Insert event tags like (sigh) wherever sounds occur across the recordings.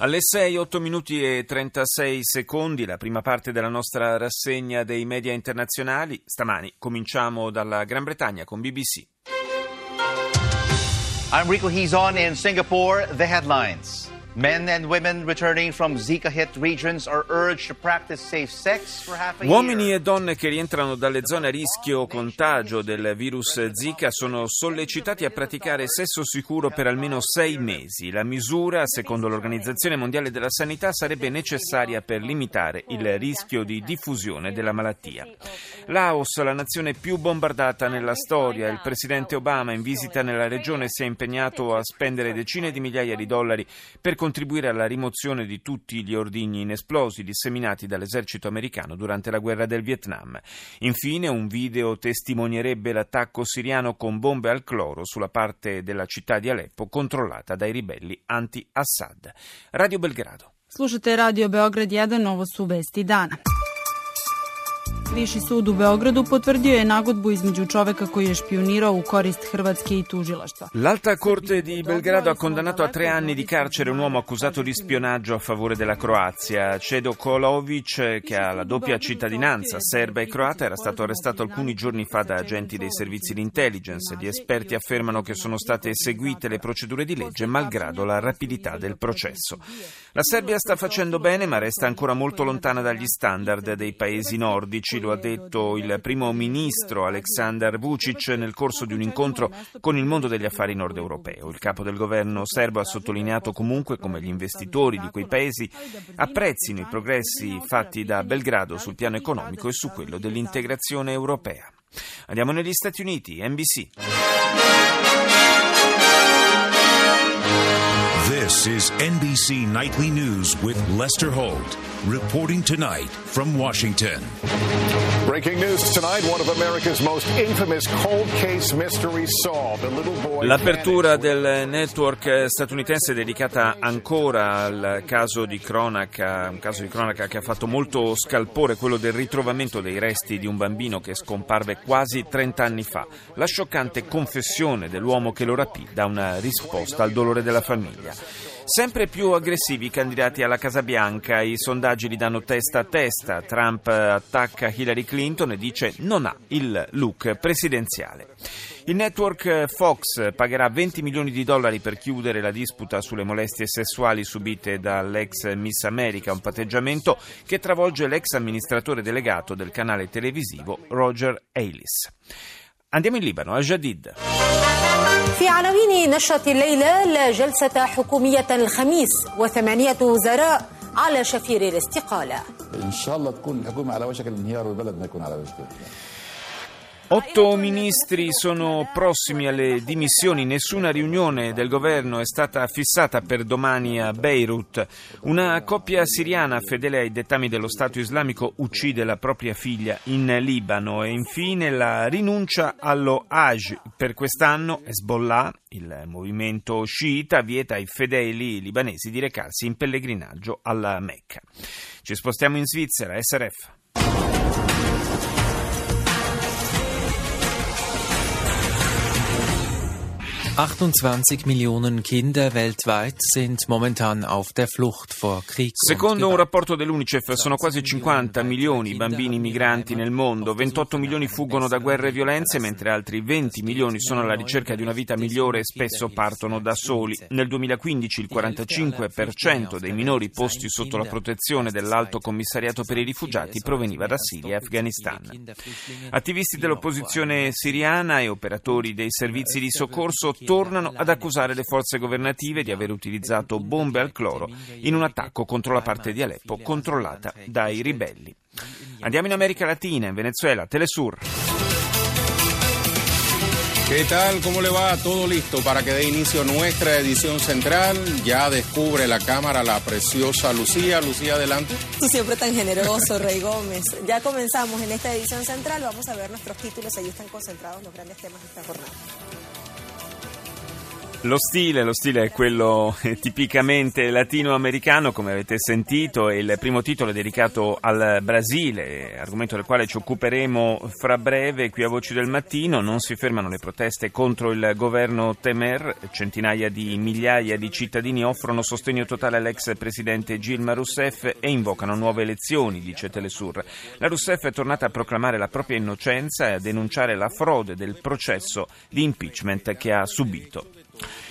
Alle 6, 8 minuti e 36 secondi, la prima parte della nostra rassegna dei media internazionali. Stamani cominciamo dalla Gran Bretagna con BBC. I'm Rico Hizon in Singapore. The headlines. Men and women returning from Zika-hit regions are urged to practice safe sex for half a Uomini e donne che rientrano dalle zone a rischio contagio del virus Zika sono sollecitati a praticare sesso sicuro per almeno sei mesi. La misura, secondo l'Organizzazione Mondiale della Sanità, sarebbe necessaria per limitare il rischio di diffusione della malattia. Laos, la nazione più bombardata nella storia, il presidente Obama in visita nella regione si è impegnato a spendere decine di migliaia di dollari per contribuire alla rimozione di tutti gli ordigni inesplosi disseminati dall'esercito americano durante la guerra del Vietnam. Infine, un video testimonierebbe l'attacco siriano con bombe al cloro sulla parte della città di Aleppo controllata dai ribelli anti-Assad. Radio Belgrado. Slušate Radio Beograd 1, ovo su vesti dana. Viši sud u Beogradu potvrdio je nagodbu između čoveka koji je špionirao u korist Hrvatske i tužilaštva. L'Alta Corte di Belgrado ha condannato a tre anni di carcere un uomo accusato di spionaggio a favore della Croazia. Cedo Kolovic, che ha la doppia cittadinanza serba e croata, era stato arrestato alcuni giorni fa da agenti dei servizi di intelligence. Gli esperti affermano che sono state eseguite le procedure di legge malgrado la rapidità del processo. La Serbia sta facendo bene, ma resta ancora molto lontana dagli standard dei paesi nordici, lo ha detto il primo ministro Aleksandar Vucic nel corso di un incontro con il mondo degli affari nord europeo. Il capo del governo serbo ha sottolineato comunque come gli investitori di quei paesi apprezzino i progressi fatti da Belgrado sul piano economico e su quello dell'integrazione europea. Andiamo negli Stati Uniti, NBC. This is NBC Nightly News with Lester Holt, reporting tonight from Washington. Breaking news tonight, one of America's most infamous cold case mysteries solved. A little boy L'apertura del network statunitense è dedicata ancora al caso di cronaca, un caso di cronaca che ha fatto molto scalpore, quello del ritrovamento dei resti di un bambino che scomparve quasi 30 anni fa. La scioccante confessione dell'uomo che lo rapì dà una risposta al dolore della famiglia. Sempre più aggressivi i candidati alla Casa Bianca, i sondaggi li danno testa a testa. Trump attacca Hillary Clinton e dice non ha il look presidenziale. Il network Fox pagherà 20 milioni di dollari per chiudere la disputa sulle molestie sessuali subite dall'ex Miss America, un patteggiamento che travolge l'ex amministratore delegato del canale televisivo Roger Ailes. Andiamo in Libano, a Jadid. في عناوين نشرة الليلة لا جلسة حكومية الخميس وثمانية وزراء على شفير الاستقالة. إن شاء الله تكون الحكومة على وشك الانهيار والبلد ما يكون على وشك الانهيار. Otto ministri sono prossimi alle dimissioni, nessuna riunione del governo è stata fissata per domani a Beirut. Una coppia siriana fedele ai dettami dello Stato islamico uccide la propria figlia in Libano e infine la rinuncia allo Hajj. Per quest'anno Hezbollah, il movimento sciita, vieta ai fedeli libanesi di recarsi in pellegrinaggio alla Mecca. Ci spostiamo in Svizzera, SRF. 28 Millionen Kinder weltweit sind momentan auf der Flucht vor Krieg. Secondo un rapporto dell'UNICEF sono quasi 50 milioni i bambini migranti nel mondo, 28 milioni fuggono da guerre e violenze, mentre altri 20 milioni sono alla ricerca di una vita migliore e spesso partono da soli. Nel 2015 il 45% dei minori posti sotto la protezione dell'Alto Commissariato per i rifugiati proveniva da Siria e Afghanistan. Attivisti dell'opposizione siriana e operatori dei servizi di soccorso tornano ad accusare le forze governative di aver utilizzato bombe al cloro in un attacco contro la parte di Aleppo controllata dai ribelli. Andiamo in America Latina, in Venezuela, Telesur. ¿Qué tal? ¿Cómo le va? Todo listo para que dé inicio nuestra edición central. Ya descubre la cámara la preciosa Lucía. Lucía, adelante. Tú siempre tan generoso, Rey Gómez. Ya comenzamos en esta edición central. Vamos a ver nuestros títulos. Allí están concentrados los grandes temas de esta jornada. Lo stile, lo stile è quello (laughs) tipicamente latinoamericano, come avete sentito, il primo titolo è dedicato al Brasile, argomento del quale ci occuperemo fra breve qui a Voci del Mattino. Non si fermano le proteste contro il governo Temer, centinaia di migliaia di cittadini offrono sostegno totale all'ex presidente Gilma Rousseff e invocano nuove elezioni, dice Telesur. La Rousseff è tornata a proclamare la propria innocenza e a denunciare la frode del processo di impeachment che ha subito.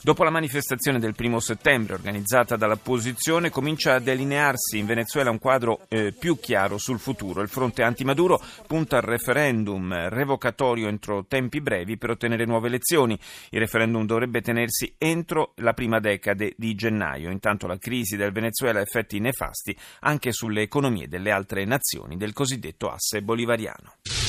Dopo la manifestazione del primo settembre organizzata dall'opposizione comincia a delinearsi in Venezuela un quadro eh, più chiaro sul futuro. Il fronte antimaduro punta al referendum revocatorio entro tempi brevi per ottenere nuove elezioni. Il referendum dovrebbe tenersi entro la prima decade di gennaio. Intanto la crisi del Venezuela ha effetti nefasti anche sulle economie delle altre nazioni del cosiddetto asse bolivariano.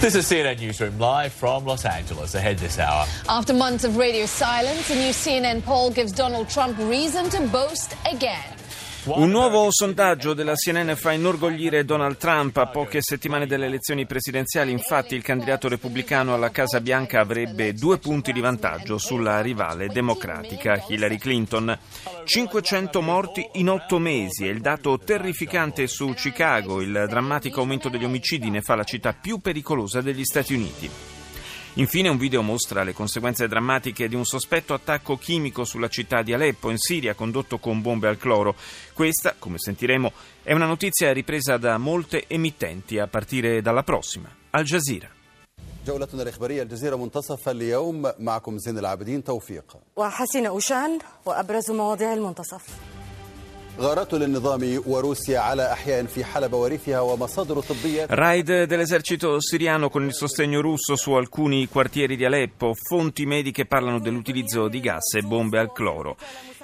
This is CNN Newsroom live from Los Angeles. Ahead this hour. After months of radio silence, a new CNN poll gives Donald Trump reason to boast again. Un nuovo sondaggio della CNN fa inorgoglire Donald Trump. A poche settimane dalle elezioni presidenziali, infatti, il candidato repubblicano alla Casa Bianca avrebbe due punti di vantaggio sulla rivale democratica Hillary Clinton. 500 morti in otto mesi è il dato terrificante su Chicago. Il drammatico aumento degli omicidi ne fa la città più pericolosa degli Stati Uniti. Infine un video mostra le conseguenze drammatiche di un sospetto attacco chimico sulla città di Aleppo, in Siria, condotto con bombe al cloro. Questa, come sentiremo, è una notizia ripresa da molte emittenti, a partire dalla prossima, Al Jazeera. جولتنا الإخبارية الجزيرة منتصف اليوم معكم زين العابدين توفيق وحسين أوشان وأبرز مواضيع المنتصف غارات للنظام وروسيا على أحياء في حلب وريفها ومصادر طبية Raid dell'esercito siriano con il sostegno russo su alcuni quartieri di Aleppo. Fonti mediche parlano dell'utilizzo di gas e bombe al cloro.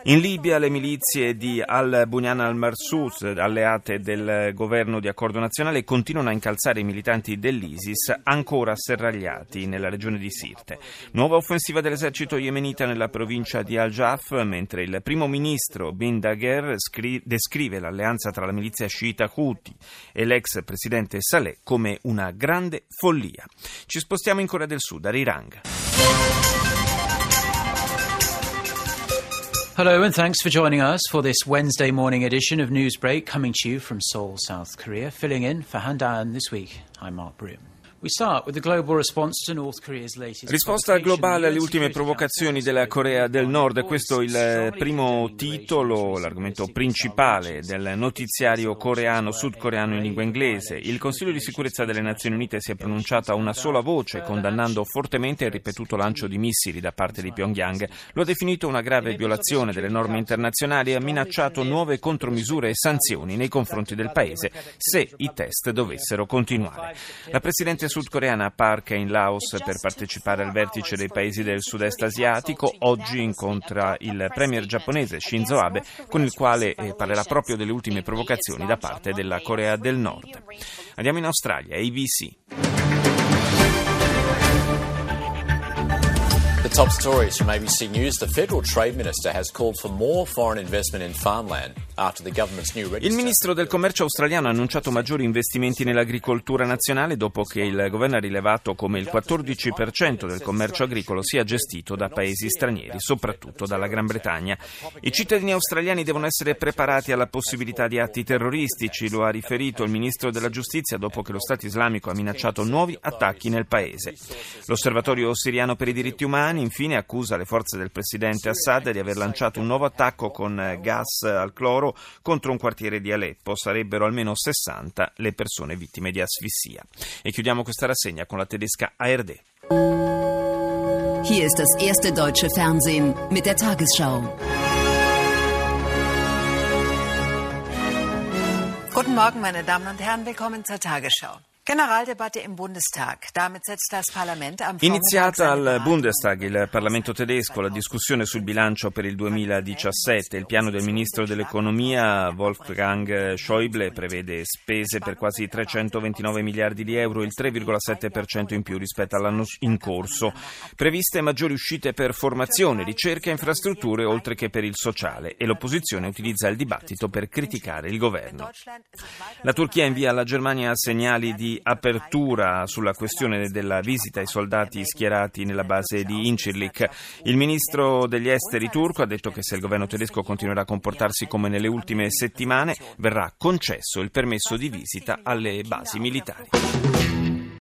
In Libia le milizie di al-Bunyan al-Marsus, alleate del governo di accordo nazionale, continuano a incalzare i militanti dell'ISIS ancora serragliati nella regione di Sirte. Nuova offensiva dell'esercito yemenita nella provincia di Al-Jaf, mentre il primo ministro Bin Dagher scri- descrive l'alleanza tra la milizia sciita Houthi e l'ex presidente Saleh come una grande follia. Ci spostiamo in Corea del Sud, a Rirang. Hello and thanks for joining us for this Wednesday morning edition of Newsbreak coming to you from Seoul, South Korea. Filling in for Han Dan this week, I'm Mark Broom. Risposta globale alle ultime provocazioni della Corea del Nord, questo è il primo titolo, l'argomento principale del notiziario coreano, sudcoreano in lingua inglese. Il Consiglio di sicurezza delle Nazioni Unite si è pronunciato a una sola voce, condannando fortemente il ripetuto lancio di missili da parte di Pyongyang. Lo ha definito una grave violazione delle norme internazionali e ha minacciato nuove contromisure e sanzioni nei confronti del paese se i test dovessero continuare. La Presidente sudcoreana Park è in Laos per partecipare al vertice dei paesi del sud-est asiatico. Oggi incontra il premier giapponese Shinzo Abe, con il quale eh, parlerà proprio delle ultime provocazioni da parte della Corea del Nord. Andiamo in Australia, ABC. The top stories from ABC News. The Federal Trade Minister has called for more foreign investment in farmland Il ministro del commercio australiano ha annunciato maggiori investimenti nell'agricoltura nazionale dopo che il governo ha rilevato come il 14% del commercio agricolo sia gestito da paesi stranieri, soprattutto dalla Gran Bretagna. I cittadini australiani devono essere preparati alla possibilità di atti terroristici, lo ha riferito il ministro della giustizia dopo che lo Stato islamico ha minacciato nuovi attacchi nel paese. L'Osservatorio siriano per i diritti umani infine accusa le forze del presidente Assad di aver lanciato un nuovo attacco con gas al cloro contro un quartiere di Aleppo. Sarebbero almeno 60 le persone vittime di asfissia. E chiudiamo questa rassegna con la tedesca ARD. Hier ist das erste deutsche Fernsehen mit der Tagesschau. Guten Morgen, meine Damen und Herren, willkommen zur Tagesschau. Generaldebatte im Bundestag. Damit setzt das Parlament am Iniziata al Bundestag, il Parlamento tedesco, la discussione sul bilancio per il 2017. Il piano del ministro dell'economia Wolfgang Schäuble prevede spese per quasi 329 miliardi di euro, il 3,7% in più rispetto all'anno in corso. Previste maggiori uscite per formazione, ricerca e infrastrutture, oltre che per il sociale. E l'opposizione utilizza il dibattito per criticare il governo. La Turchia invia alla Germania segnali apertura sulla questione della visita ai soldati schierati nella base di Incirlik. Il ministro degli esteri turco ha detto che se il governo tedesco continuerà a comportarsi come nelle ultime settimane verrà concesso il permesso di visita alle basi militari.